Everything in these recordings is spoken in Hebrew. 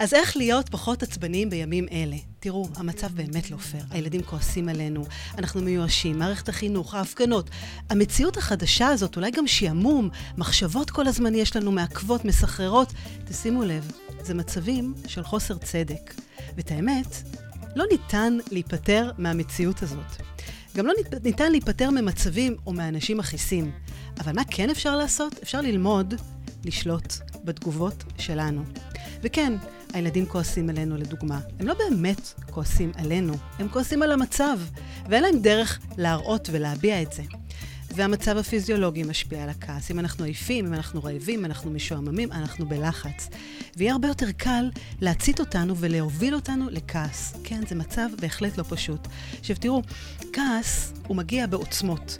אז איך להיות פחות עצבניים בימים אלה? תראו, המצב באמת לא פייר. הילדים כועסים עלינו, אנחנו מיואשים, מערכת החינוך, ההפגנות. המציאות החדשה הזאת, אולי גם שעמום, מחשבות כל הזמן יש לנו, מעכבות, מסחררות. תשימו לב, זה מצבים של חוסר צדק. ואת האמת, לא ניתן להיפטר מהמציאות הזאת. גם לא ניתן להיפטר ממצבים או מאנשים מכעיסים. אבל מה כן אפשר לעשות? אפשר ללמוד לשלוט בתגובות שלנו. וכן, הילדים כועסים עלינו לדוגמה. הם לא באמת כועסים עלינו, הם כועסים על המצב, ואין להם דרך להראות ולהביע את זה. והמצב הפיזיולוגי משפיע על הכעס. אם אנחנו עייפים, אם אנחנו רעבים, אם אנחנו משועממים, אנחנו בלחץ. ויהיה הרבה יותר קל להצית אותנו ולהוביל אותנו לכעס. כן, זה מצב בהחלט לא פשוט. עכשיו תראו, כעס הוא מגיע בעוצמות.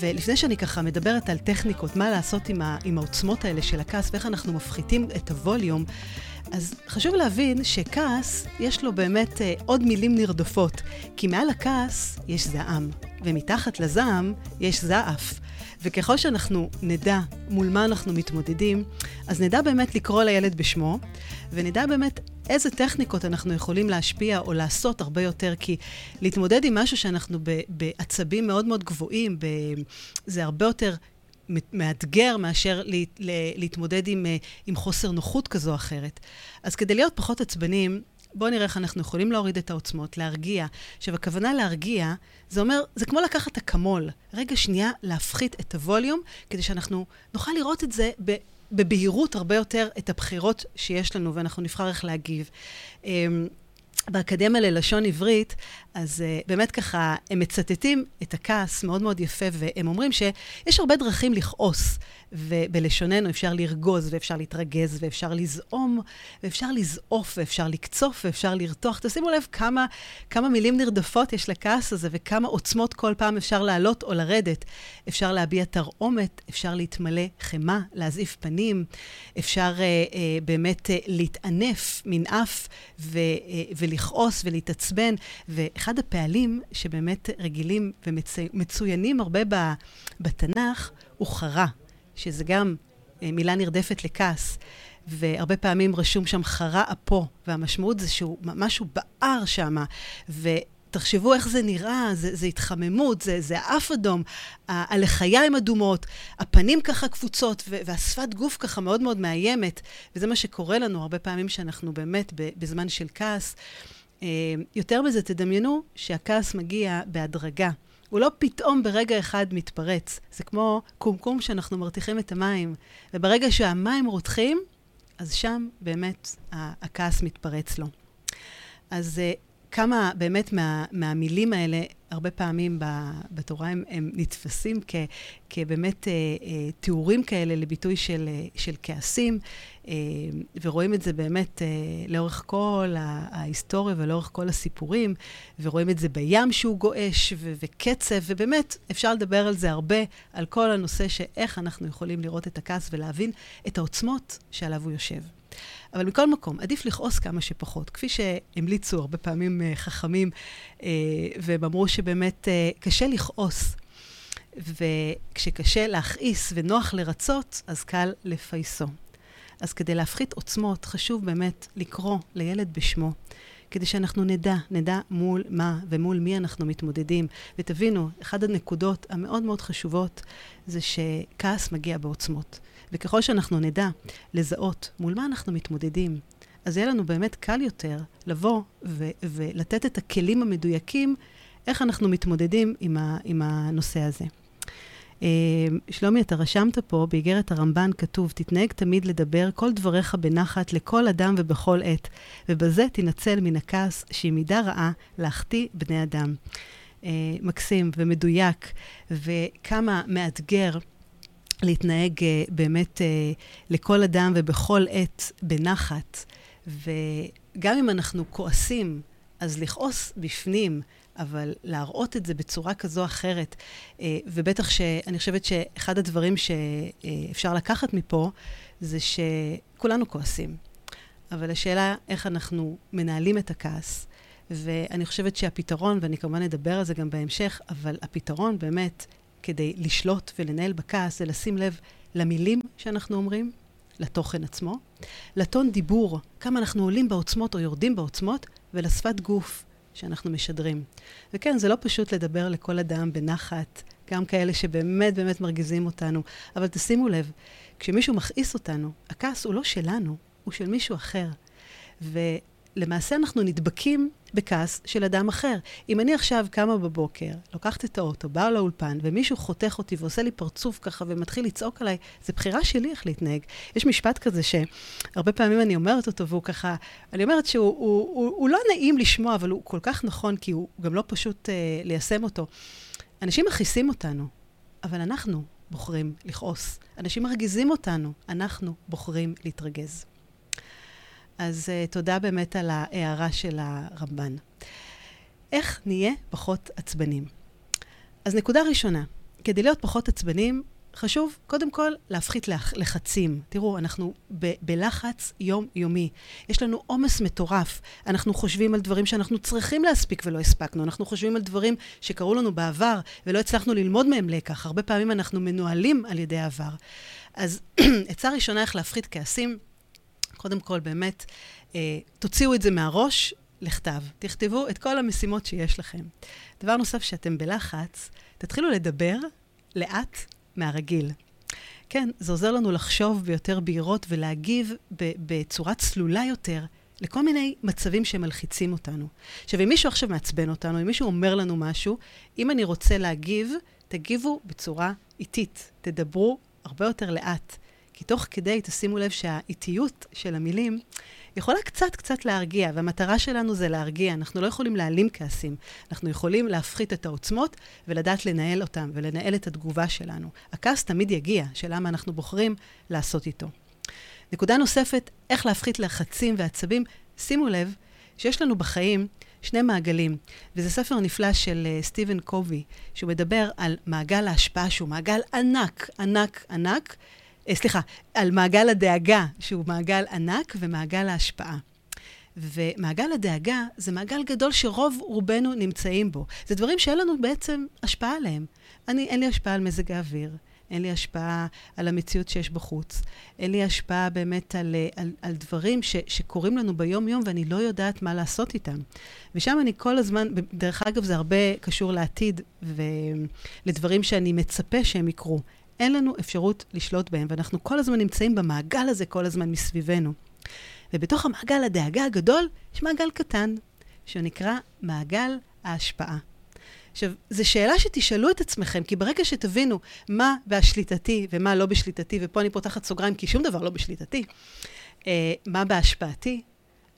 ולפני שאני ככה מדברת על טכניקות, מה לעשות עם, ה, עם העוצמות האלה של הכעס ואיך אנחנו מפחיתים את הווליום, אז חשוב להבין שכעס, יש לו באמת אה, עוד מילים נרדפות. כי מעל הכעס יש זעם, ומתחת לזעם יש זעף. וככל שאנחנו נדע מול מה אנחנו מתמודדים, אז נדע באמת לקרוא לילד בשמו, ונדע באמת איזה טכניקות אנחנו יכולים להשפיע או לעשות הרבה יותר, כי להתמודד עם משהו שאנחנו בעצבים מאוד מאוד גבוהים, זה הרבה יותר מאתגר מאשר לה, לה, להתמודד עם, אה, עם חוסר נוחות כזו או אחרת. אז כדי להיות פחות עצבנים, בואו נראה איך אנחנו יכולים להוריד את העוצמות, להרגיע. עכשיו, הכוונה להרגיע, זה אומר, זה כמו לקחת אקמול. רגע שנייה, להפחית את הווליום, כדי שאנחנו נוכל לראות את זה בבהירות הרבה יותר, את הבחירות שיש לנו, ואנחנו נבחר איך להגיב. אמ, באקדמיה ללשון עברית, אז uh, באמת ככה, הם מצטטים את הכעס מאוד מאוד יפה, והם אומרים שיש הרבה דרכים לכעוס, ובלשוננו אפשר לרגוז, ואפשר להתרגז, ואפשר לזעום, ואפשר לזעוף, ואפשר לקצוף, ואפשר לרתוח. תשימו לב כמה, כמה מילים נרדפות יש לכעס הזה, וכמה עוצמות כל פעם אפשר לעלות או לרדת. אפשר להביע תרעומת, אפשר להתמלא חמאה, להזעיף פנים, אפשר uh, uh, באמת uh, להתענף מנאף ו, uh, ולכעוס ולהתעצבן. ואחד הפעלים שבאמת רגילים ומצוינים הרבה בתנ"ך הוא חרה. שזה גם אה, מילה נרדפת לכעס. והרבה פעמים רשום שם חרה אפו, והמשמעות זה שהוא, משהו בער שם, ותחשבו איך זה נראה, זה, זה התחממות, זה, זה אף אדום, הלחיים אדומות, הפנים ככה קפוצות, והשפת גוף ככה מאוד מאוד מאיימת, וזה מה שקורה לנו הרבה פעמים שאנחנו באמת בזמן של כעס. אה, יותר מזה, תדמיינו שהכעס מגיע בהדרגה. הוא לא פתאום ברגע אחד מתפרץ. זה כמו קומקום שאנחנו מרתיחים את המים, וברגע שהמים רותחים, אז שם באמת הכעס מתפרץ לו. אז uh, כמה באמת מה, מהמילים האלה, הרבה פעמים בתורה הם, הם נתפסים כ, כבאמת אה, אה, תיאורים כאלה לביטוי של, אה, של כעסים, אה, ורואים את זה באמת אה, לאורך כל ההיסטוריה ולאורך כל הסיפורים, ורואים את זה בים שהוא גועש ו- וקצב, ובאמת אפשר לדבר על זה הרבה, על כל הנושא שאיך אנחנו יכולים לראות את הכעס ולהבין את העוצמות שעליו הוא יושב. אבל מכל מקום, עדיף לכעוס כמה שפחות. כפי שהמליצו הרבה פעמים uh, חכמים, uh, והם אמרו שבאמת uh, קשה לכעוס. וכשקשה להכעיס ונוח לרצות, אז קל לפייסו. אז כדי להפחית עוצמות, חשוב באמת לקרוא לילד בשמו, כדי שאנחנו נדע, נדע מול מה ומול מי אנחנו מתמודדים. ותבינו, אחת הנקודות המאוד מאוד חשובות זה שכעס מגיע בעוצמות. וככל שאנחנו נדע לזהות מול מה אנחנו מתמודדים, אז יהיה לנו באמת קל יותר לבוא ו- ולתת את הכלים המדויקים איך אנחנו מתמודדים עם, ה- עם הנושא הזה. Uh, שלומי, אתה רשמת פה, באיגרת הרמב"ן כתוב, תתנהג תמיד לדבר כל דבריך בנחת לכל אדם ובכל עת, ובזה תנצל מן הכעס שהיא מידה רעה להחטיא בני אדם. Uh, מקסים ומדויק, וכמה מאתגר להתנהג uh, באמת uh, לכל אדם ובכל עת בנחת. וגם אם אנחנו כועסים, אז לכעוס בפנים, אבל להראות את זה בצורה כזו או אחרת, uh, ובטח שאני חושבת שאחד הדברים שאפשר לקחת מפה, זה שכולנו כועסים. אבל השאלה איך אנחנו מנהלים את הכעס. ואני חושבת שהפתרון, ואני כמובן אדבר על זה גם בהמשך, אבל הפתרון באמת כדי לשלוט ולנהל בכעס זה לשים לב למילים שאנחנו אומרים, לתוכן עצמו, לטון דיבור, כמה אנחנו עולים בעוצמות או יורדים בעוצמות, ולשפת גוף שאנחנו משדרים. וכן, זה לא פשוט לדבר לכל אדם בנחת, גם כאלה שבאמת באמת מרגיזים אותנו, אבל תשימו לב, כשמישהו מכעיס אותנו, הכעס הוא לא שלנו, הוא של מישהו אחר. ולמעשה אנחנו נדבקים בכעס של אדם אחר. אם אני עכשיו קמה בבוקר, לוקחת את האוטו, באה לאולפן, ומישהו חותך אותי ועושה לי פרצוף ככה ומתחיל לצעוק עליי, זו בחירה שלי איך להתנהג. יש משפט כזה שהרבה פעמים אני אומרת אותו, והוא ככה, אני אומרת שהוא הוא, הוא, הוא לא נעים לשמוע, אבל הוא כל כך נכון, כי הוא גם לא פשוט uh, ליישם אותו. אנשים מכעיסים אותנו, אבל אנחנו בוחרים לכעוס. אנשים מרגיזים אותנו, אנחנו בוחרים להתרגז. אז uh, תודה באמת על ההערה של הרמב"ן. איך נהיה פחות עצבנים? אז נקודה ראשונה, כדי להיות פחות עצבנים, חשוב קודם כל להפחית לח, לחצים. תראו, אנחנו ב- בלחץ יומיומי. יש לנו עומס מטורף. אנחנו חושבים על דברים שאנחנו צריכים להספיק ולא הספקנו. אנחנו חושבים על דברים שקרו לנו בעבר ולא הצלחנו ללמוד מהם לקח. הרבה פעמים אנחנו מנוהלים על ידי העבר. אז עצה ראשונה איך להפחית כעסים, קודם כל, באמת, אה, תוציאו את זה מהראש לכתב. תכתבו את כל המשימות שיש לכם. דבר נוסף, שאתם בלחץ, תתחילו לדבר לאט מהרגיל. כן, זה עוזר לנו לחשוב ביותר בהירות ולהגיב בצורה צלולה יותר לכל מיני מצבים שמלחיצים אותנו. עכשיו, אם מישהו עכשיו מעצבן אותנו, אם מישהו אומר לנו משהו, אם אני רוצה להגיב, תגיבו בצורה איטית. תדברו הרבה יותר לאט. כי תוך כדי, תשימו לב שהאיטיות של המילים יכולה קצת קצת להרגיע, והמטרה שלנו זה להרגיע. אנחנו לא יכולים להעלים כעסים, אנחנו יכולים להפחית את העוצמות ולדעת לנהל אותם ולנהל את התגובה שלנו. הכעס תמיד יגיע, שאלה מה אנחנו בוחרים לעשות איתו. נקודה נוספת, איך להפחית לחצים ועצבים. שימו לב שיש לנו בחיים שני מעגלים, וזה ספר נפלא של uh, סטיבן קובי, שהוא מדבר על מעגל ההשפעה, שהוא מעגל ענק, ענק, ענק, אה, סליחה, על מעגל הדאגה, שהוא מעגל ענק, ומעגל ההשפעה. ומעגל הדאגה זה מעגל גדול שרוב רובנו נמצאים בו. זה דברים שאין לנו בעצם השפעה עליהם. אני, אין לי השפעה על מזג האוויר, אין לי השפעה על המציאות שיש בחוץ, אין לי השפעה באמת על, על, על דברים ש, שקורים לנו ביום-יום ואני לא יודעת מה לעשות איתם. ושם אני כל הזמן, דרך אגב, זה הרבה קשור לעתיד ולדברים שאני מצפה שהם יקרו. אין לנו אפשרות לשלוט בהם, ואנחנו כל הזמן נמצאים במעגל הזה כל הזמן מסביבנו. ובתוך המעגל הדאגה הגדול, יש מעגל קטן, שנקרא מעגל ההשפעה. עכשיו, זו שאלה שתשאלו את עצמכם, כי ברגע שתבינו מה בשליטתי ומה לא בשליטתי, ופה אני פותחת סוגריים כי שום דבר לא בשליטתי, אה, מה בהשפעתי,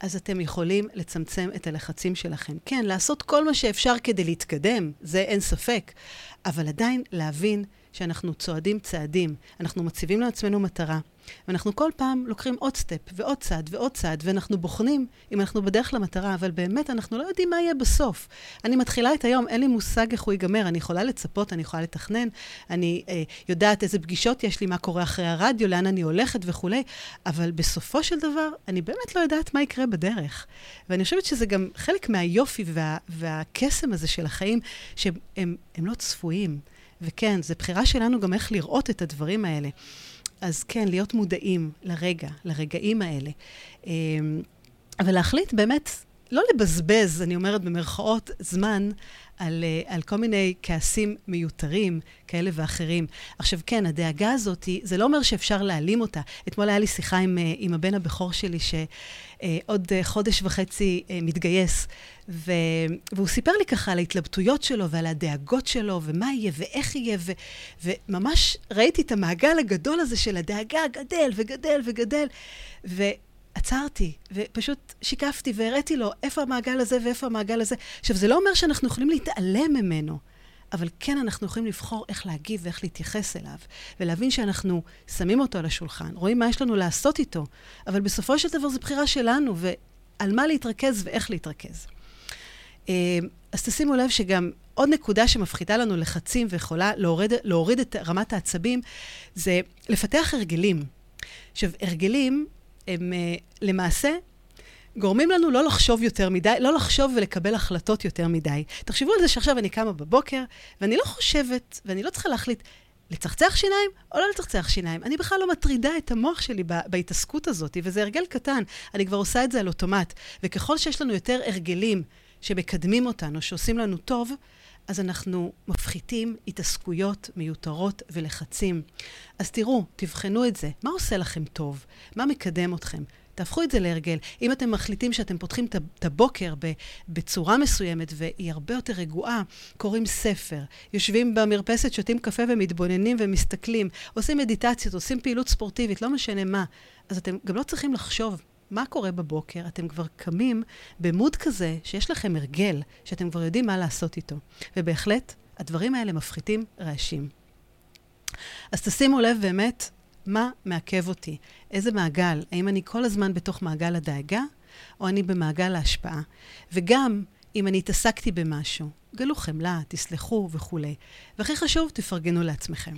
אז אתם יכולים לצמצם את הלחצים שלכם. כן, לעשות כל מה שאפשר כדי להתקדם, זה אין ספק, אבל עדיין להבין שאנחנו צועדים צעדים, אנחנו מציבים לעצמנו מטרה, ואנחנו כל פעם לוקחים עוד סטפ ועוד צעד ועוד צעד, ואנחנו בוחנים אם אנחנו בדרך למטרה, אבל באמת אנחנו לא יודעים מה יהיה בסוף. אני מתחילה את היום, אין לי מושג איך הוא ייגמר, אני יכולה לצפות, אני יכולה לתכנן, אני אה, יודעת איזה פגישות יש לי, מה קורה אחרי הרדיו, לאן אני הולכת וכולי, אבל בסופו של דבר, אני באמת לא יודעת מה יקרה בדרך. ואני חושבת שזה גם חלק מהיופי וה, והקסם הזה של החיים, שהם הם, הם לא צפויים. וכן, זו בחירה שלנו גם איך לראות את הדברים האלה. אז כן, להיות מודעים לרגע, לרגעים האלה. אמ, אבל להחליט באמת, לא לבזבז, אני אומרת במרכאות, זמן על, אה, על כל מיני כעסים מיותרים כאלה ואחרים. עכשיו, כן, הדאגה הזאת, זה לא אומר שאפשר להעלים אותה. אתמול היה לי שיחה עם, אה, עם הבן הבכור שלי, שעוד אה, חודש וחצי מתגייס, ו, והוא סיפר לי ככה על ההתלבטויות שלו ועל הדאגות שלו, ומה יהיה ואיך יהיה, ו, וממש ראיתי את המעגל הגדול הזה של הדאגה גדל וגדל וגדל. ו... עצרתי, ופשוט שיקפתי והראיתי לו איפה המעגל הזה ואיפה המעגל הזה. עכשיו, זה לא אומר שאנחנו יכולים להתעלם ממנו, אבל כן אנחנו יכולים לבחור איך להגיב ואיך להתייחס אליו, ולהבין שאנחנו שמים אותו על השולחן, רואים מה יש לנו לעשות איתו, אבל בסופו של דבר זו בחירה שלנו, ועל מה להתרכז ואיך להתרכז. אה, אז תשימו לב שגם עוד נקודה שמפחיתה לנו לחצים ויכולה להוריד, להוריד את רמת העצבים, זה לפתח הרגלים. עכשיו, הרגלים הם uh, למעשה גורמים לנו לא לחשוב יותר מדי, לא לחשוב ולקבל החלטות יותר מדי. תחשבו על זה שעכשיו אני קמה בבוקר, ואני לא חושבת, ואני לא צריכה להחליט לצחצח שיניים או לא לצחצח שיניים. אני בכלל לא מטרידה את המוח שלי בהתעסקות הזאת, וזה הרגל קטן. אני כבר עושה את זה על אוטומט. וככל שיש לנו יותר הרגלים שמקדמים אותנו, שעושים לנו טוב, אז אנחנו מפחיתים התעסקויות מיותרות ולחצים. אז תראו, תבחנו את זה. מה עושה לכם טוב? מה מקדם אתכם? תהפכו את זה להרגל. אם אתם מחליטים שאתם פותחים את הבוקר בצורה מסוימת והיא הרבה יותר רגועה, קוראים ספר, יושבים במרפסת, שותים קפה ומתבוננים ומסתכלים, עושים מדיטציות, עושים פעילות ספורטיבית, לא משנה מה. אז אתם גם לא צריכים לחשוב מה קורה בבוקר, אתם כבר קמים במוד כזה שיש לכם הרגל, שאתם כבר יודעים מה לעשות איתו. ובהחלט, הדברים האלה מפחיתים רעשים. אז תשימו לב באמת מה מעכב אותי, איזה מעגל, האם אני כל הזמן בתוך מעגל הדאגה, או אני במעגל ההשפעה. וגם אם אני התעסקתי במשהו, גלו חמלה, תסלחו וכולי. והכי חשוב, תפרגנו לעצמכם.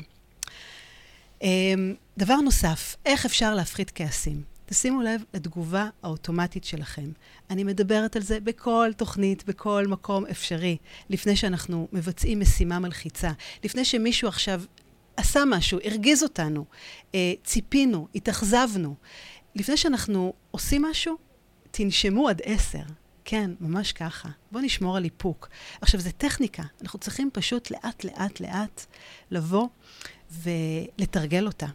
אמ, דבר נוסף, איך אפשר להפחית כעסים? תשימו לב לתגובה האוטומטית שלכם. אני מדברת על זה בכל תוכנית, בכל מקום אפשרי, לפני שאנחנו מבצעים משימה מלחיצה, לפני שמישהו עכשיו עשה משהו, הרגיז אותנו, אה, ציפינו, התאכזבנו. לפני שאנחנו עושים משהו, תנשמו עד עשר. כן, ממש ככה. בואו נשמור על איפוק. עכשיו, זו טכניקה. אנחנו צריכים פשוט לאט, לאט, לאט לבוא ולתרגל אותה.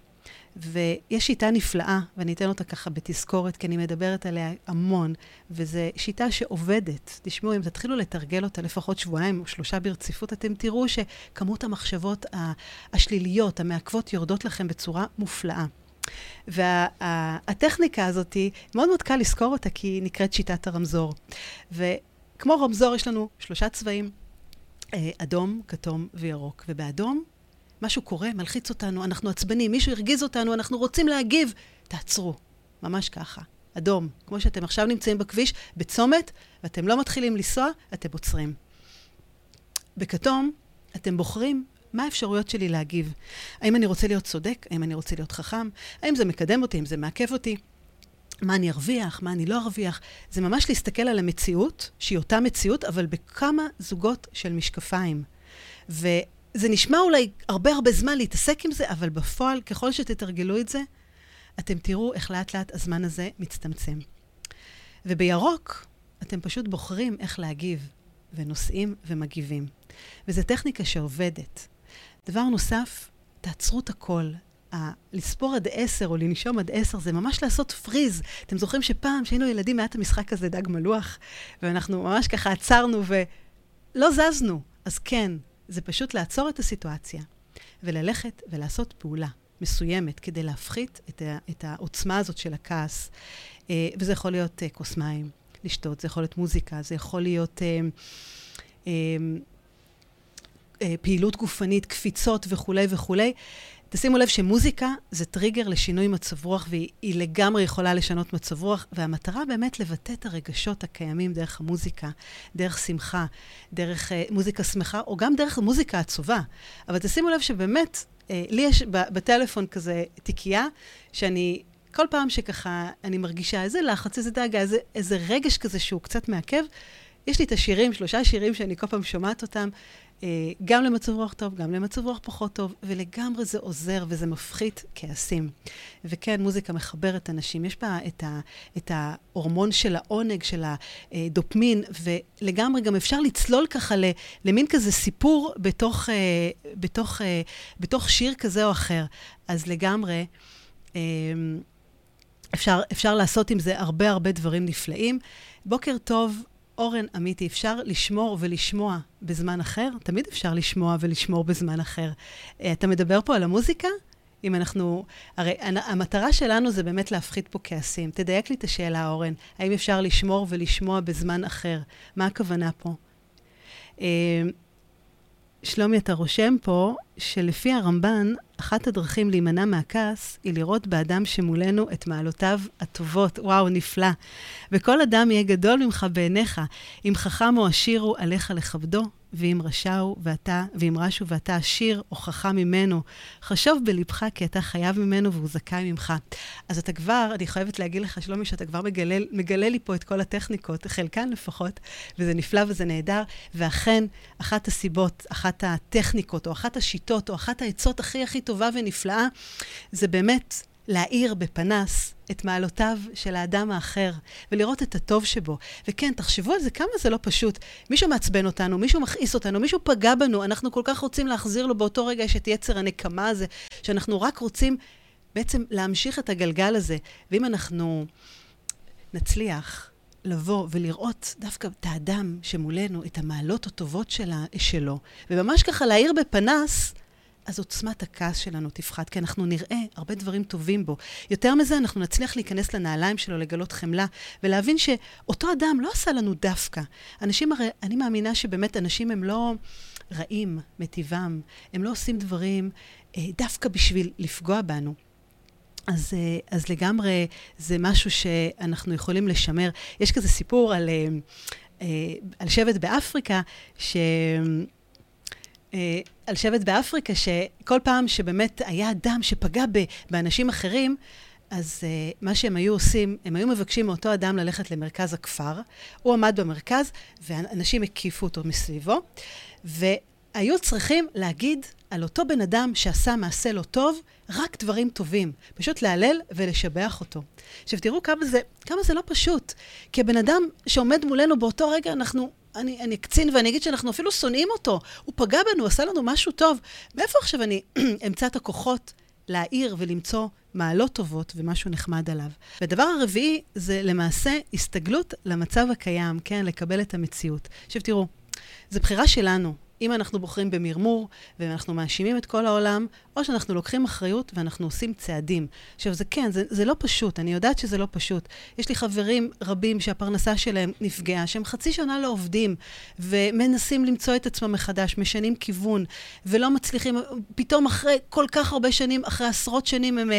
ויש שיטה נפלאה, ואני אתן אותה ככה בתזכורת, כי אני מדברת עליה המון, וזו שיטה שעובדת. תשמעו, אם תתחילו לתרגל אותה לפחות שבועיים או שלושה ברציפות, אתם תראו שכמות המחשבות השליליות, המעכבות, יורדות לכם בצורה מופלאה. והטכניקה וה, הזאת, מאוד מאוד קל לזכור אותה, כי היא נקראת שיטת הרמזור. וכמו רמזור, יש לנו שלושה צבעים, אה, אדום, כתום וירוק. ובאדום משהו קורה, מלחיץ אותנו, אנחנו עצבנים, מישהו הרגיז אותנו, אנחנו רוצים להגיב, תעצרו. ממש ככה. אדום. כמו שאתם עכשיו נמצאים בכביש, בצומת, ואתם לא מתחילים לנסוע, אתם עוצרים. בכתום, אתם בוחרים מה האפשרויות שלי להגיב. האם אני רוצה להיות צודק? האם אני רוצה להיות חכם? האם זה מקדם אותי? האם זה מעכב אותי? מה אני ארוויח? מה אני לא ארוויח? זה ממש להסתכל על המציאות, שהיא אותה מציאות, אבל בכמה זוגות של משקפיים. ו... זה נשמע אולי הרבה הרבה זמן להתעסק עם זה, אבל בפועל, ככל שתתרגלו את זה, אתם תראו איך לאט לאט הזמן הזה מצטמצם. ובירוק, אתם פשוט בוחרים איך להגיב, ונוסעים ומגיבים. וזו טכניקה שעובדת. דבר נוסף, תעצרו את הכל. ה- לספור עד עשר או לנשום עד עשר זה ממש לעשות פריז. אתם זוכרים שפעם, כשהיינו ילדים, היה את המשחק הזה, דג מלוח, ואנחנו ממש ככה עצרנו ולא זזנו. אז כן, זה פשוט לעצור את הסיטואציה וללכת ולעשות פעולה מסוימת כדי להפחית את, ה, את העוצמה הזאת של הכעס. אה, וזה יכול להיות אה, כוס מים, לשתות, זה יכול להיות מוזיקה, זה יכול להיות אה, אה, אה, פעילות גופנית, קפיצות וכולי וכולי. תשימו לב שמוזיקה זה טריגר לשינוי מצב רוח, והיא לגמרי יכולה לשנות מצב רוח, והמטרה באמת לבטא את הרגשות הקיימים דרך המוזיקה, דרך שמחה, דרך uh, מוזיקה שמחה, או גם דרך מוזיקה עצובה. אבל תשימו לב שבאמת, uh, לי יש בטלפון כזה תיקייה, שאני כל פעם שככה אני מרגישה איזה לחץ, איזה דאגה, איזה, איזה רגש כזה שהוא קצת מעכב, יש לי את השירים, שלושה שירים שאני כל פעם שומעת אותם, גם למצב רוח טוב, גם למצב רוח פחות טוב, ולגמרי זה עוזר וזה מפחית כעסים. וכן, מוזיקה מחברת אנשים. יש בה את, ה, את ההורמון של העונג, של הדופמין, ולגמרי גם אפשר לצלול ככה למין כזה סיפור בתוך, אה, בתוך, אה, בתוך שיר כזה או אחר. אז לגמרי, אפשר, אפשר לעשות עם זה הרבה הרבה דברים נפלאים. בוקר טוב, אורן אמיתי, אפשר לשמור ולשמוע בזמן אחר? תמיד אפשר לשמוע ולשמור בזמן אחר. אה, אתה מדבר פה על המוזיקה? אם אנחנו... הרי המטרה שלנו זה באמת להפחית פה כעסים. תדייק לי את השאלה, אורן. האם אפשר לשמור ולשמוע בזמן אחר? מה הכוונה פה? שלומי, אתה רושם פה שלפי הרמב"ן, אחת הדרכים להימנע מהכעס היא לראות באדם שמולנו את מעלותיו הטובות. וואו, נפלא. וכל אדם יהיה גדול ממך בעיניך. אם חכם או עשיר הוא עליך לכבדו, ואם רשעו ואתה, ואם רשו ואתה עשיר או חכם ממנו, חשוב בלבך כי אתה חייב ממנו והוא זכאי ממך. אז אתה כבר, אני חייבת להגיד לך, שלומי, שאתה כבר מגלה, מגלה לי פה את כל הטכניקות, חלקן לפחות, וזה נפלא וזה נהדר, ואכן, אחת הסיבות, אחת הטכניקות, או אחת השיטות, או אחת העצות הכי הכי טובה ונפלאה, זה באמת להאיר בפנס את מעלותיו של האדם האחר, ולראות את הטוב שבו. וכן, תחשבו על זה, כמה זה לא פשוט. מישהו מעצבן אותנו, מישהו מכעיס אותנו, מישהו פגע בנו, אנחנו כל כך רוצים להחזיר לו באותו רגע יש את יצר הנקמה הזה, שאנחנו רק רוצים בעצם להמשיך את הגלגל הזה. ואם אנחנו נצליח לבוא ולראות דווקא את האדם שמולנו, את המעלות הטובות שלה, שלו, וממש ככה להאיר בפנס, אז עוצמת הכעס שלנו תפחת, כי אנחנו נראה הרבה דברים טובים בו. יותר מזה, אנחנו נצליח להיכנס לנעליים שלו, לגלות חמלה, ולהבין שאותו אדם לא עשה לנו דווקא. אנשים הרי, אני מאמינה שבאמת אנשים הם לא רעים מטבעם, הם לא עושים דברים אה, דווקא בשביל לפגוע בנו. אז, אה, אז לגמרי זה משהו שאנחנו יכולים לשמר. יש כזה סיפור על, אה, אה, על שבט באפריקה, ש... אה, על שבט באפריקה, שכל פעם שבאמת היה אדם שפגע ב, באנשים אחרים, אז uh, מה שהם היו עושים, הם היו מבקשים מאותו אדם ללכת למרכז הכפר. הוא עמד במרכז, ואנשים הקיפו אותו מסביבו, והיו צריכים להגיד על אותו בן אדם שעשה מעשה לא טוב, רק דברים טובים. פשוט להלל ולשבח אותו. עכשיו, תראו כמה זה, כמה זה לא פשוט. כי הבן אדם שעומד מולנו באותו רגע, אנחנו אני, אני אקצין ואני אגיד שאנחנו אפילו שונאים אותו. הוא פגע בנו, עשה לנו משהו טוב. מאיפה עכשיו אני אמצא את הכוחות להעיר ולמצוא מעלות טובות ומשהו נחמד עליו? והדבר הרביעי זה למעשה הסתגלות למצב הקיים, כן? לקבל את המציאות. עכשיו תראו, זו בחירה שלנו. אם אנחנו בוחרים במרמור ואנחנו מאשימים את כל העולם, או שאנחנו לוקחים אחריות ואנחנו עושים צעדים. עכשיו, זה כן, זה, זה לא פשוט, אני יודעת שזה לא פשוט. יש לי חברים רבים שהפרנסה שלהם נפגעה, שהם חצי שנה לא עובדים, ומנסים למצוא את עצמם מחדש, משנים כיוון, ולא מצליחים, פתאום אחרי כל כך הרבה שנים, אחרי עשרות שנים, הם,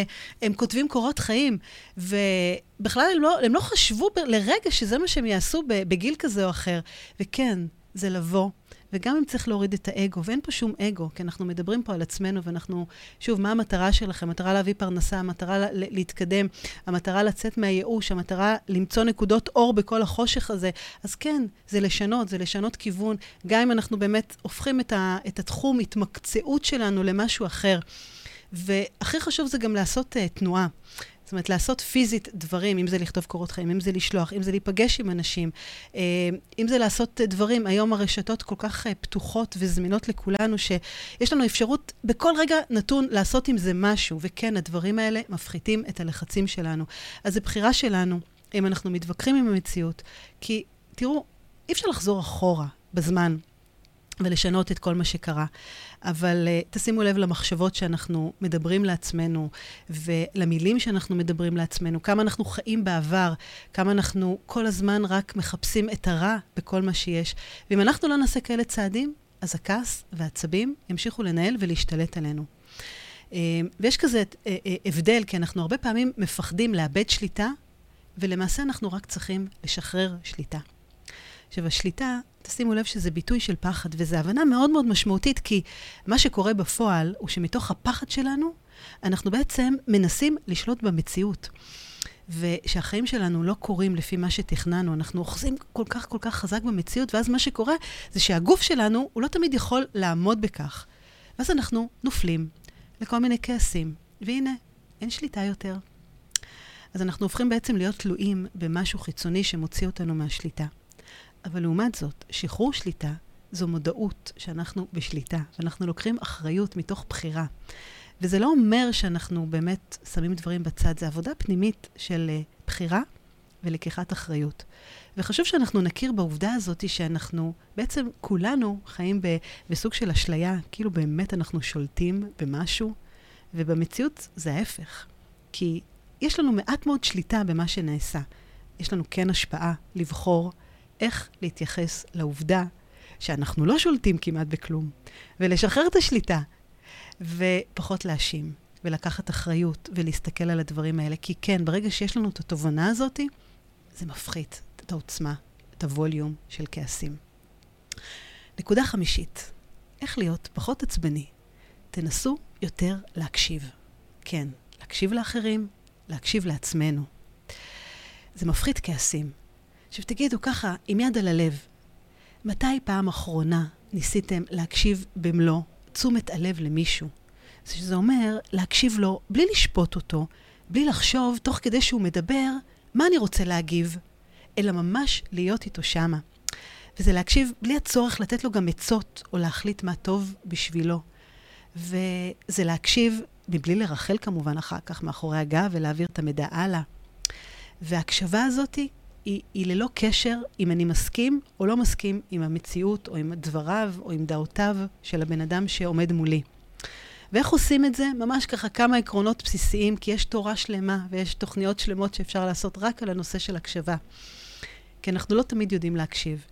הם כותבים קורות חיים, ובכלל הם לא, הם לא חשבו לרגע שזה מה שהם יעשו בגיל כזה או אחר. וכן, זה לבוא וגם אם צריך להוריד את האגו, ואין פה שום אגו, כי אנחנו מדברים פה על עצמנו, ואנחנו, שוב, מה המטרה שלכם? המטרה להביא פרנסה, המטרה לה, להתקדם, המטרה לצאת מהייאוש, המטרה למצוא נקודות אור בכל החושך הזה. אז כן, זה לשנות, זה לשנות כיוון, גם אם אנחנו באמת הופכים את, ה, את התחום, התמקצעות שלנו למשהו אחר. והכי חשוב זה גם לעשות uh, תנועה. זאת אומרת, לעשות פיזית דברים, אם זה לכתוב קורות חיים, אם זה לשלוח, אם זה להיפגש עם אנשים, אה, אם זה לעשות דברים, היום הרשתות כל כך אה, פתוחות וזמינות לכולנו, שיש לנו אפשרות בכל רגע נתון לעשות עם זה משהו. וכן, הדברים האלה מפחיתים את הלחצים שלנו. אז זו בחירה שלנו, אם אנחנו מתווכחים עם המציאות, כי תראו, אי אפשר לחזור אחורה בזמן. ולשנות את כל מה שקרה. אבל uh, תשימו לב למחשבות שאנחנו מדברים לעצמנו, ולמילים שאנחנו מדברים לעצמנו, כמה אנחנו חיים בעבר, כמה אנחנו כל הזמן רק מחפשים את הרע בכל מה שיש. ואם אנחנו לא נעשה כאלה צעדים, אז הכעס והעצבים ימשיכו לנהל ולהשתלט עלינו. Uh, ויש כזה uh, uh, הבדל, כי אנחנו הרבה פעמים מפחדים לאבד שליטה, ולמעשה אנחנו רק צריכים לשחרר שליטה. עכשיו, השליטה תשימו לב שזה ביטוי של פחד, וזו הבנה מאוד מאוד משמעותית, כי מה שקורה בפועל הוא שמתוך הפחד שלנו, אנחנו בעצם מנסים לשלוט במציאות. ושהחיים שלנו לא קורים לפי מה שתכננו, אנחנו אוחזים כל כך כל כך חזק במציאות, ואז מה שקורה זה שהגוף שלנו, הוא לא תמיד יכול לעמוד בכך. ואז אנחנו נופלים לכל מיני כעסים, והנה, אין שליטה יותר. אז אנחנו הופכים בעצם להיות תלויים במשהו חיצוני שמוציא אותנו מהשליטה. אבל לעומת זאת, שחרור שליטה זו מודעות שאנחנו בשליטה, ואנחנו לוקחים אחריות מתוך בחירה. וזה לא אומר שאנחנו באמת שמים דברים בצד, זה עבודה פנימית של uh, בחירה ולקיחת אחריות. וחשוב שאנחנו נכיר בעובדה הזאת שאנחנו, בעצם כולנו חיים ב, בסוג של אשליה, כאילו באמת אנחנו שולטים במשהו, ובמציאות זה ההפך. כי יש לנו מעט מאוד שליטה במה שנעשה. יש לנו כן השפעה לבחור איך להתייחס לעובדה שאנחנו לא שולטים כמעט בכלום, ולשחרר את השליטה, ופחות להאשים, ולקחת אחריות, ולהסתכל על הדברים האלה. כי כן, ברגע שיש לנו את התובנה הזאת, זה מפחית את העוצמה, את הווליום של כעסים. נקודה חמישית, איך להיות פחות עצבני. תנסו יותר להקשיב. כן, להקשיב לאחרים, להקשיב לעצמנו. זה מפחית כעסים. עכשיו תגידו ככה, עם יד על הלב, מתי פעם אחרונה ניסיתם להקשיב במלוא תשומת הלב למישהו? שזה אומר להקשיב לו בלי לשפוט אותו, בלי לחשוב תוך כדי שהוא מדבר מה אני רוצה להגיב, אלא ממש להיות איתו שמה. וזה להקשיב בלי הצורך לתת לו גם עצות או להחליט מה טוב בשבילו. וזה להקשיב מבלי לרחל כמובן אחר כך מאחורי הגב ולהעביר את המידע הלאה. וההקשבה הזאת היא, היא ללא קשר אם אני מסכים או לא מסכים עם המציאות או עם דבריו או עם דעותיו של הבן אדם שעומד מולי. ואיך עושים את זה? ממש ככה כמה עקרונות בסיסיים, כי יש תורה שלמה ויש תוכניות שלמות שאפשר לעשות רק על הנושא של הקשבה. כי אנחנו לא תמיד יודעים להקשיב.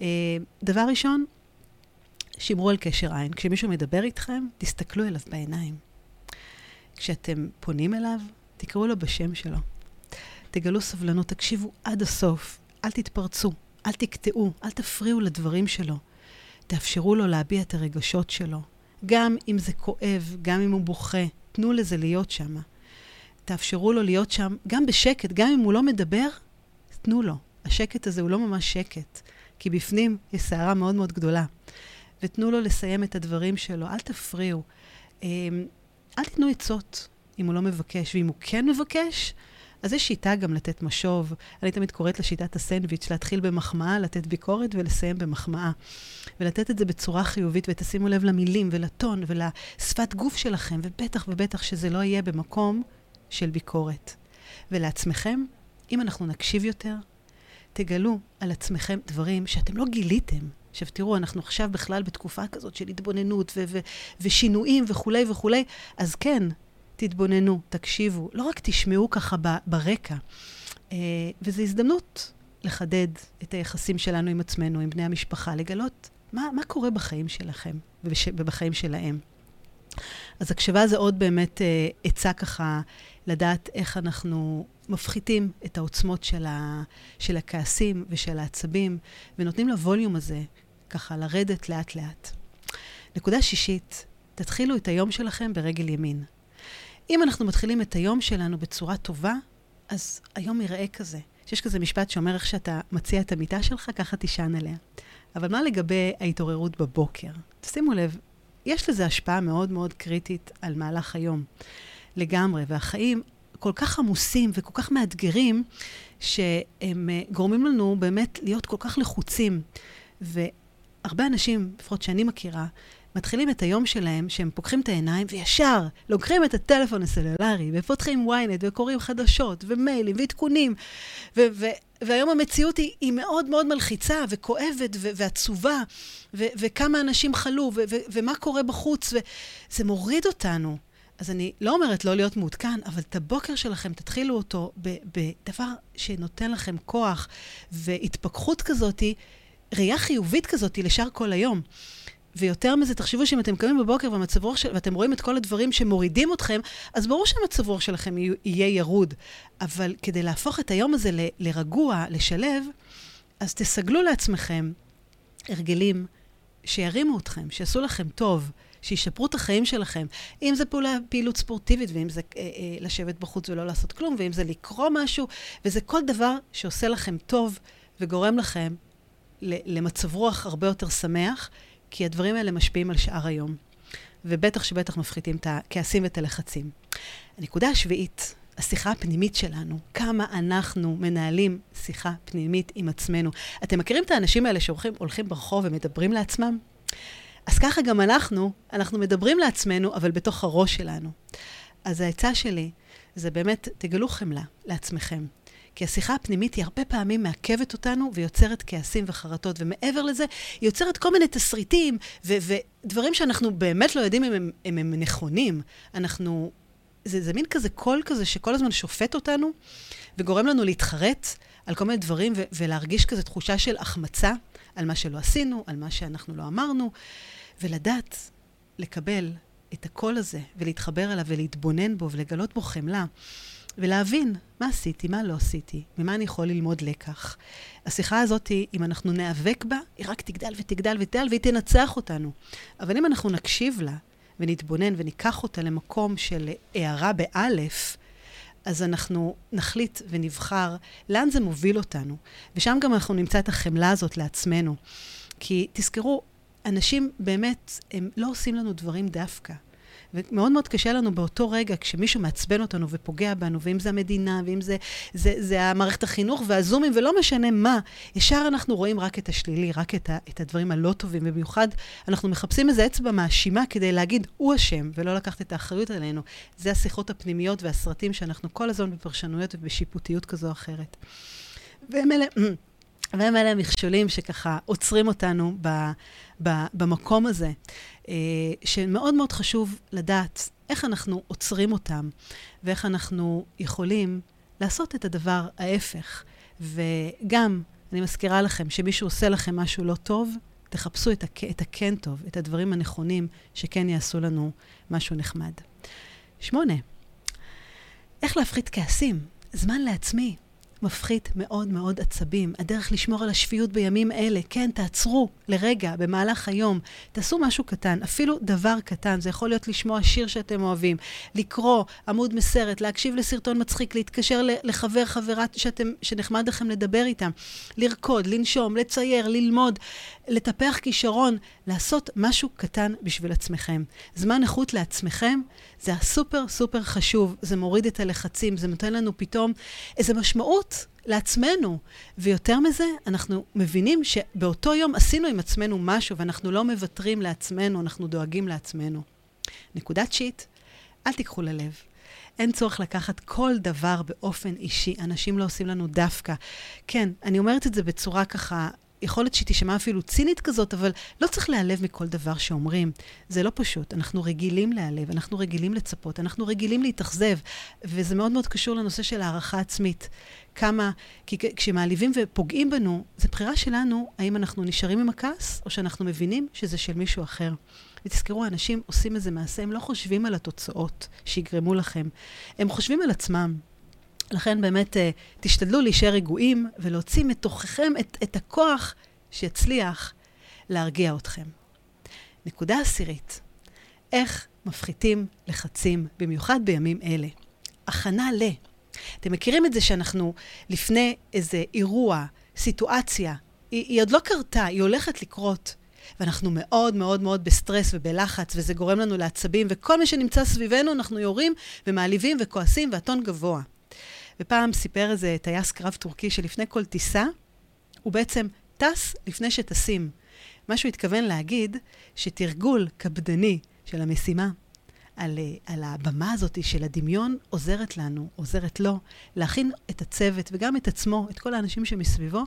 אה, דבר ראשון, שמרו על קשר עין. כשמישהו מדבר איתכם, תסתכלו אליו בעיניים. כשאתם פונים אליו, תקראו לו בשם שלו. תגלו סבלנות, תקשיבו עד הסוף. אל תתפרצו, אל תקטעו, אל תפריעו לדברים שלו. תאפשרו לו להביע את הרגשות שלו. גם אם זה כואב, גם אם הוא בוכה, תנו לזה להיות שם. תאפשרו לו להיות שם, גם בשקט, גם אם הוא לא מדבר, תנו לו. השקט הזה הוא לא ממש שקט, כי בפנים יש סערה מאוד מאוד גדולה. ותנו לו לסיים את הדברים שלו, אל תפריעו. אמ, אל תיתנו עצות אם הוא לא מבקש, ואם הוא כן מבקש, אז יש שיטה גם לתת משוב. אני תמיד קוראת לשיטת הסנדוויץ', להתחיל במחמאה, לתת ביקורת ולסיים במחמאה. ולתת את זה בצורה חיובית, ותשימו לב למילים ולטון ולשפת גוף שלכם, ובטח ובטח שזה לא יהיה במקום של ביקורת. ולעצמכם, אם אנחנו נקשיב יותר, תגלו על עצמכם דברים שאתם לא גיליתם. עכשיו תראו, אנחנו עכשיו בכלל בתקופה כזאת של התבוננות ו- ו- ושינויים וכולי וכולי, אז כן, תתבוננו, תקשיבו, לא רק תשמעו ככה ב- ברקע. אה, וזו הזדמנות לחדד את היחסים שלנו עם עצמנו, עם בני המשפחה, לגלות מה, מה קורה בחיים שלכם ובחיים שלהם. אז הקשבה זה עוד באמת אה, עצה ככה לדעת איך אנחנו מפחיתים את העוצמות של, ה, של הכעסים ושל העצבים, ונותנים לווליום הזה ככה לרדת לאט-לאט. נקודה שישית, תתחילו את היום שלכם ברגל ימין. אם אנחנו מתחילים את היום שלנו בצורה טובה, אז היום ייראה כזה. שיש כזה משפט שאומר איך שאתה מציע את המיטה שלך, ככה תישן עליה. אבל מה לגבי ההתעוררות בבוקר? תשימו לב, יש לזה השפעה מאוד מאוד קריטית על מהלך היום. לגמרי, והחיים כל כך עמוסים וכל כך מאתגרים, שהם אה, גורמים לנו באמת להיות כל כך לחוצים. והרבה אנשים, לפחות שאני מכירה, מתחילים את היום שלהם, שהם פוקחים את העיניים וישר לוקחים את הטלפון הסלולרי ופותחים ynet וקוראים חדשות ומיילים ועדכונים. ו- ו- והיום המציאות היא, היא מאוד מאוד מלחיצה וכואבת ו- ועצובה, ו- וכמה אנשים חלו ו- ו- ומה קורה בחוץ, וזה מוריד אותנו. אז אני לא אומרת לא להיות מעודכן, אבל את הבוקר שלכם תתחילו אותו בדבר שנותן לכם כוח והתפכחות כזאת, ראייה חיובית כזאת לשאר כל היום. ויותר מזה, תחשבו שאם אתם קמים בבוקר והמצב רוח של, ואתם רואים את כל הדברים שמורידים אתכם, אז ברור שהמצב רוח שלכם יהיה ירוד. אבל כדי להפוך את היום הזה ל, לרגוע, לשלב, אז תסגלו לעצמכם הרגלים שירימו אתכם, שיעשו לכם טוב, שישפרו את החיים שלכם. אם זה פעולה, פעילות ספורטיבית, ואם זה אה, אה, לשבת בחוץ ולא לעשות כלום, ואם זה לקרוא משהו, וזה כל דבר שעושה לכם טוב וגורם לכם למצב רוח הרבה יותר שמח, כי הדברים האלה משפיעים על שאר היום. ובטח שבטח מפחיתים את הכעסים ואת הלחצים. הנקודה השביעית, השיחה הפנימית שלנו, כמה אנחנו מנהלים שיחה פנימית עם עצמנו. אתם מכירים את האנשים האלה שהולכים ברחוב ומדברים לעצמם? אז ככה גם אנחנו, אנחנו מדברים לעצמנו, אבל בתוך הראש שלנו. אז העצה שלי זה באמת, תגלו חמלה לעצמכם. כי השיחה הפנימית היא הרבה פעמים מעכבת אותנו ויוצרת כעסים וחרטות, ומעבר לזה, היא יוצרת כל מיני תסריטים ודברים שאנחנו באמת לא יודעים אם הם, אם הם נכונים. אנחנו... זה, זה מין כזה קול כזה שכל הזמן שופט אותנו וגורם לנו להתחרט על כל מיני דברים ו- ולהרגיש כזה תחושה של החמצה על מה שלא עשינו, על מה שאנחנו לא אמרנו, ולדעת לקבל את הקול הזה ולהתחבר אליו ולהתבונן בו ולגלות בו חמלה. ולהבין מה עשיתי, מה לא עשיתי, ממה אני יכול ללמוד לקח. השיחה הזאת, אם אנחנו ניאבק בה, היא רק תגדל ותגדל ותגדל והיא תנצח אותנו. אבל אם אנחנו נקשיב לה ונתבונן וניקח אותה למקום של הערה באלף, אז אנחנו נחליט ונבחר לאן זה מוביל אותנו. ושם גם אנחנו נמצא את החמלה הזאת לעצמנו. כי תזכרו, אנשים באמת, הם לא עושים לנו דברים דווקא. ומאוד מאוד קשה לנו באותו רגע, כשמישהו מעצבן אותנו ופוגע בנו, ואם זה המדינה, ואם זה, זה, זה המערכת החינוך והזומים, ולא משנה מה, ישר אנחנו רואים רק את השלילי, רק את, ה, את הדברים הלא טובים, ובמיוחד אנחנו מחפשים איזה אצבע מאשימה כדי להגיד, הוא אשם, ולא לקחת את האחריות עלינו. זה השיחות הפנימיות והסרטים שאנחנו כל הזמן בפרשנויות ובשיפוטיות כזו או אחרת. והם אלה... והם אלה המכשולים שככה עוצרים אותנו ב, ב, במקום הזה, שמאוד מאוד חשוב לדעת איך אנחנו עוצרים אותם, ואיך אנחנו יכולים לעשות את הדבר ההפך. וגם, אני מזכירה לכם, שמישהו עושה לכם משהו לא טוב, תחפשו את, הכ, את הכן טוב, את הדברים הנכונים שכן יעשו לנו משהו נחמד. שמונה, איך להפחית כעסים? זמן לעצמי. מפחית מאוד מאוד עצבים. הדרך לשמור על השפיות בימים אלה, כן, תעצרו לרגע במהלך היום, תעשו משהו קטן, אפילו דבר קטן. זה יכול להיות לשמוע שיר שאתם אוהבים, לקרוא עמוד מסרט, להקשיב לסרטון מצחיק, להתקשר לחבר, חברה שאתם, שנחמד לכם לדבר איתם, לרקוד, לנשום, לצייר, ללמוד, לטפח כישרון, לעשות משהו קטן בשביל עצמכם. זמן איכות לעצמכם זה הסופר סופר חשוב, זה מוריד את הלחצים, זה נותן לנו פתאום איזו משמעות לעצמנו. ויותר מזה, אנחנו מבינים שבאותו יום עשינו עם עצמנו משהו, ואנחנו לא מוותרים לעצמנו, אנחנו דואגים לעצמנו. נקודת שיט, אל תיקחו ללב. אין צורך לקחת כל דבר באופן אישי. אנשים לא עושים לנו דווקא. כן, אני אומרת את זה בצורה ככה יכול להיות שהיא תישמע אפילו צינית כזאת, אבל לא צריך להיעלב מכל דבר שאומרים. זה לא פשוט. אנחנו רגילים להיעלב, אנחנו רגילים לצפות, אנחנו רגילים להתאכזב, וזה מאוד מאוד קשור לנושא של הערכה עצמית. כמה, כי כשמעליבים ופוגעים בנו, זו בחירה שלנו האם אנחנו נשארים עם הכעס, או שאנחנו מבינים שזה של מישהו אחר. ותזכרו, אנשים עושים איזה מעשה, הם לא חושבים על התוצאות שיגרמו לכם, הם חושבים על עצמם. לכן באמת אה, תשתדלו להישאר רגועים ולהוציא מתוככם את, את הכוח שיצליח להרגיע אתכם. נקודה עשירית, איך מפחיתים לחצים, במיוחד בימים אלה. הכנה ל... אתם מכירים את זה שאנחנו לפני איזה אירוע, סיטואציה, היא, היא עוד לא קרתה, היא הולכת לקרות, ואנחנו מאוד מאוד מאוד בסטרס ובלחץ, וזה גורם לנו לעצבים, וכל מי שנמצא סביבנו אנחנו יורים ומעליבים וכועסים, והטון גבוה. ופעם סיפר איזה טייס קרב טורקי שלפני כל טיסה, הוא בעצם טס לפני שטסים. מה שהוא התכוון להגיד, שתרגול קפדני של המשימה על, על הבמה הזאת של הדמיון עוזרת לנו, עוזרת לו, להכין את הצוות וגם את עצמו, את כל האנשים שמסביבו,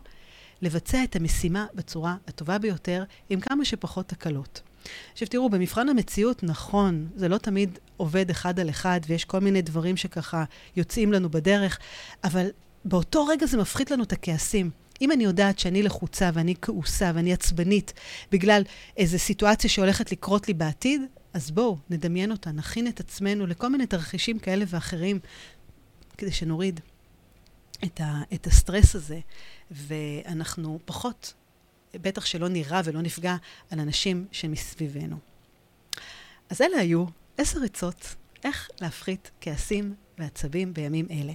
לבצע את המשימה בצורה הטובה ביותר, עם כמה שפחות תקלות. עכשיו תראו, במבחן המציאות, נכון, זה לא תמיד עובד אחד על אחד, ויש כל מיני דברים שככה יוצאים לנו בדרך, אבל באותו רגע זה מפחית לנו את הכעסים. אם אני יודעת שאני לחוצה ואני כעוסה ואני עצבנית בגלל איזו סיטואציה שהולכת לקרות לי בעתיד, אז בואו, נדמיין אותה, נכין את עצמנו לכל מיני תרחישים כאלה ואחרים, כדי שנוריד את, ה, את הסטרס הזה, ואנחנו פחות בטח שלא נראה ולא נפגע על אנשים שמסביבנו. אז אלה היו עשר עצות איך להפחית כעסים ועצבים בימים אלה.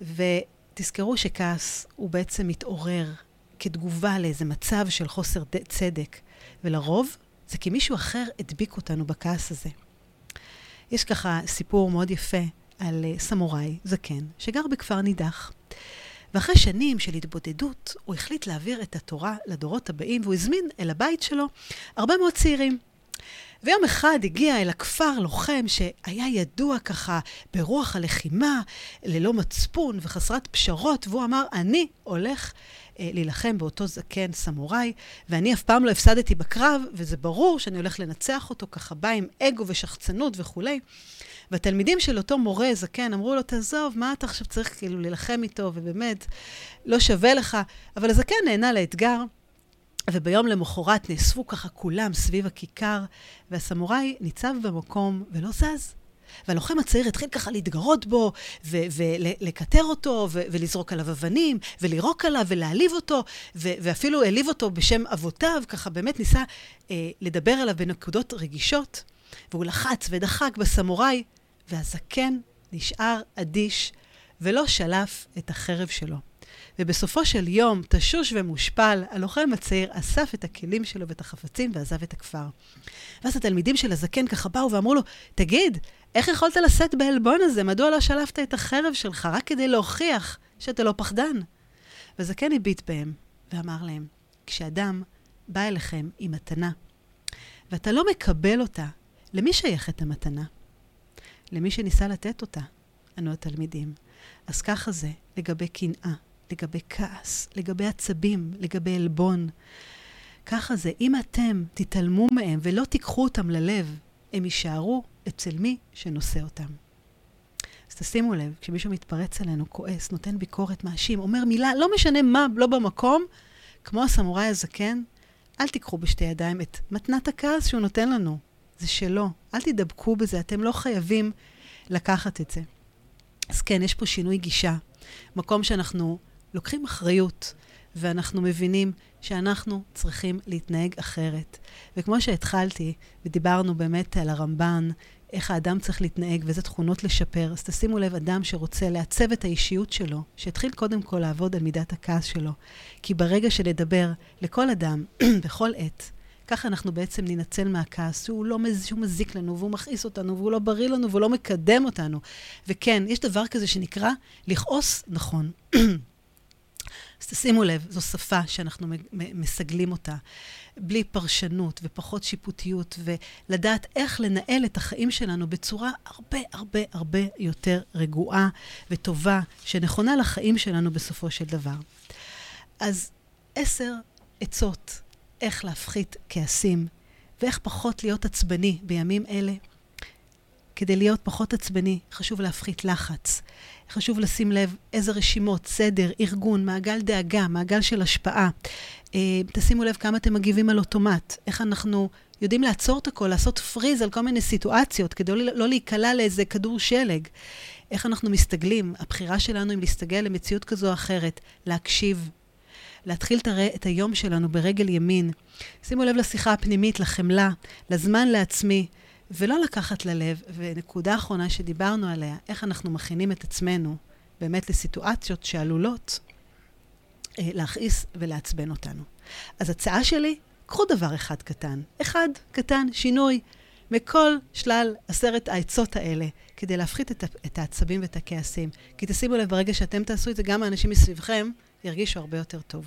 ותזכרו שכעס הוא בעצם מתעורר כתגובה לאיזה מצב של חוסר צדק, ולרוב זה כי מישהו אחר הדביק אותנו בכעס הזה. יש ככה סיפור מאוד יפה על אה, סמוראי זקן שגר בכפר נידח. ואחרי שנים של התבודדות, הוא החליט להעביר את התורה לדורות הבאים, והוא הזמין אל הבית שלו הרבה מאוד צעירים. ויום אחד הגיע אל הכפר לוחם שהיה ידוע ככה ברוח הלחימה, ללא מצפון וחסרת פשרות, והוא אמר, אני הולך להילחם באותו זקן סמוראי, ואני אף פעם לא הפסדתי בקרב, וזה ברור שאני הולך לנצח אותו, ככה בא עם אגו ושחצנות וכולי. והתלמידים של אותו מורה זקן אמרו לו, תעזוב, מה אתה עכשיו צריך כאילו להילחם איתו, ובאמת, לא שווה לך. אבל הזקן נהנה לאתגר, וביום למחרת נאספו ככה כולם סביב הכיכר, והסמוראי ניצב במקום ולא זז. והלוחם הצעיר התחיל ככה להתגרות בו, ולקטר אותו, ולזרוק עליו אבנים, ולירוק עליו, ולהעליב אותו, ואפילו העליב אותו בשם אבותיו, ככה באמת ניסה אה, לדבר עליו בנקודות רגישות. והוא לחץ ודחק בסמוראי, והזקן נשאר אדיש ולא שלף את החרב שלו. ובסופו של יום, תשוש ומושפל, הלוחם הצעיר אסף את הכלים שלו ואת החפצים ועזב את הכפר. ואז התלמידים של הזקן ככה באו ואמרו לו, תגיד, איך יכולת לשאת בעלבון הזה? מדוע לא שלפת את החרב שלך רק כדי להוכיח שאתה לא פחדן? והזקן הביט בהם ואמר להם, כשאדם בא אליכם עם מתנה, ואתה לא מקבל אותה, למי שייכת המתנה? למי שניסה לתת אותה, ענו התלמידים. אז ככה זה לגבי קנאה, לגבי כעס, לגבי עצבים, לגבי עלבון. ככה זה, אם אתם תתעלמו מהם ולא תיקחו אותם ללב, הם יישארו אצל מי שנושא אותם. אז תשימו לב, כשמישהו מתפרץ עלינו, כועס, נותן ביקורת, מאשים, אומר מילה, לא משנה מה, לא במקום, כמו הסמוראי הזקן, אל תיקחו בשתי ידיים את מתנת הכעס שהוא נותן לנו. זה שלו. אל תדבקו בזה, אתם לא חייבים לקחת את זה. אז כן, יש פה שינוי גישה. מקום שאנחנו לוקחים אחריות, ואנחנו מבינים שאנחנו צריכים להתנהג אחרת. וכמו שהתחלתי, ודיברנו באמת על הרמב"ן, איך האדם צריך להתנהג ואיזה תכונות לשפר, אז תשימו לב, אדם שרוצה לעצב את האישיות שלו, שיתחיל קודם כל לעבוד על מידת הכעס שלו. כי ברגע שנדבר לכל אדם, בכל עת, ככה אנחנו בעצם ננצל מהכעס, שהוא לא. שהוא מזיק לנו, והוא מכעיס אותנו, והוא לא בריא לנו, והוא לא מקדם אותנו. וכן, יש דבר כזה שנקרא לכעוס נכון. אז תשימו לב, זו שפה שאנחנו מסגלים אותה, בלי פרשנות ופחות שיפוטיות, ולדעת איך לנהל את החיים שלנו בצורה הרבה הרבה הרבה יותר רגועה וטובה, שנכונה לחיים שלנו בסופו של דבר. אז עשר עצות איך להפחית כעסים ואיך פחות להיות עצבני בימים אלה. כדי להיות פחות עצבני, חשוב להפחית לחץ. חשוב לשים לב איזה רשימות, סדר, ארגון, מעגל דאגה, מעגל של השפעה. אה, תשימו לב כמה אתם מגיבים על אוטומט, איך אנחנו יודעים לעצור את הכל, לעשות פריז על כל מיני סיטואציות, כדי לא, לא להיקלע לאיזה כדור שלג. איך אנחנו מסתגלים, הבחירה שלנו היא להסתגל למציאות כזו או אחרת, להקשיב, להתחיל את היום שלנו ברגל ימין. שימו לב לשיחה הפנימית, לחמלה, לזמן לעצמי, ולא לקחת ללב. ונקודה אחרונה שדיברנו עליה, איך אנחנו מכינים את עצמנו באמת לסיטואציות שעלולות אה, להכעיס ולעצבן אותנו. אז הצעה שלי, קחו דבר אחד קטן. אחד קטן, שינוי, מכל שלל עשרת העצות האלה, כדי להפחית את, את העצבים ואת הכעסים. כי תשימו לב, ברגע שאתם תעשו את זה, גם האנשים מסביבכם ירגישו הרבה יותר טוב.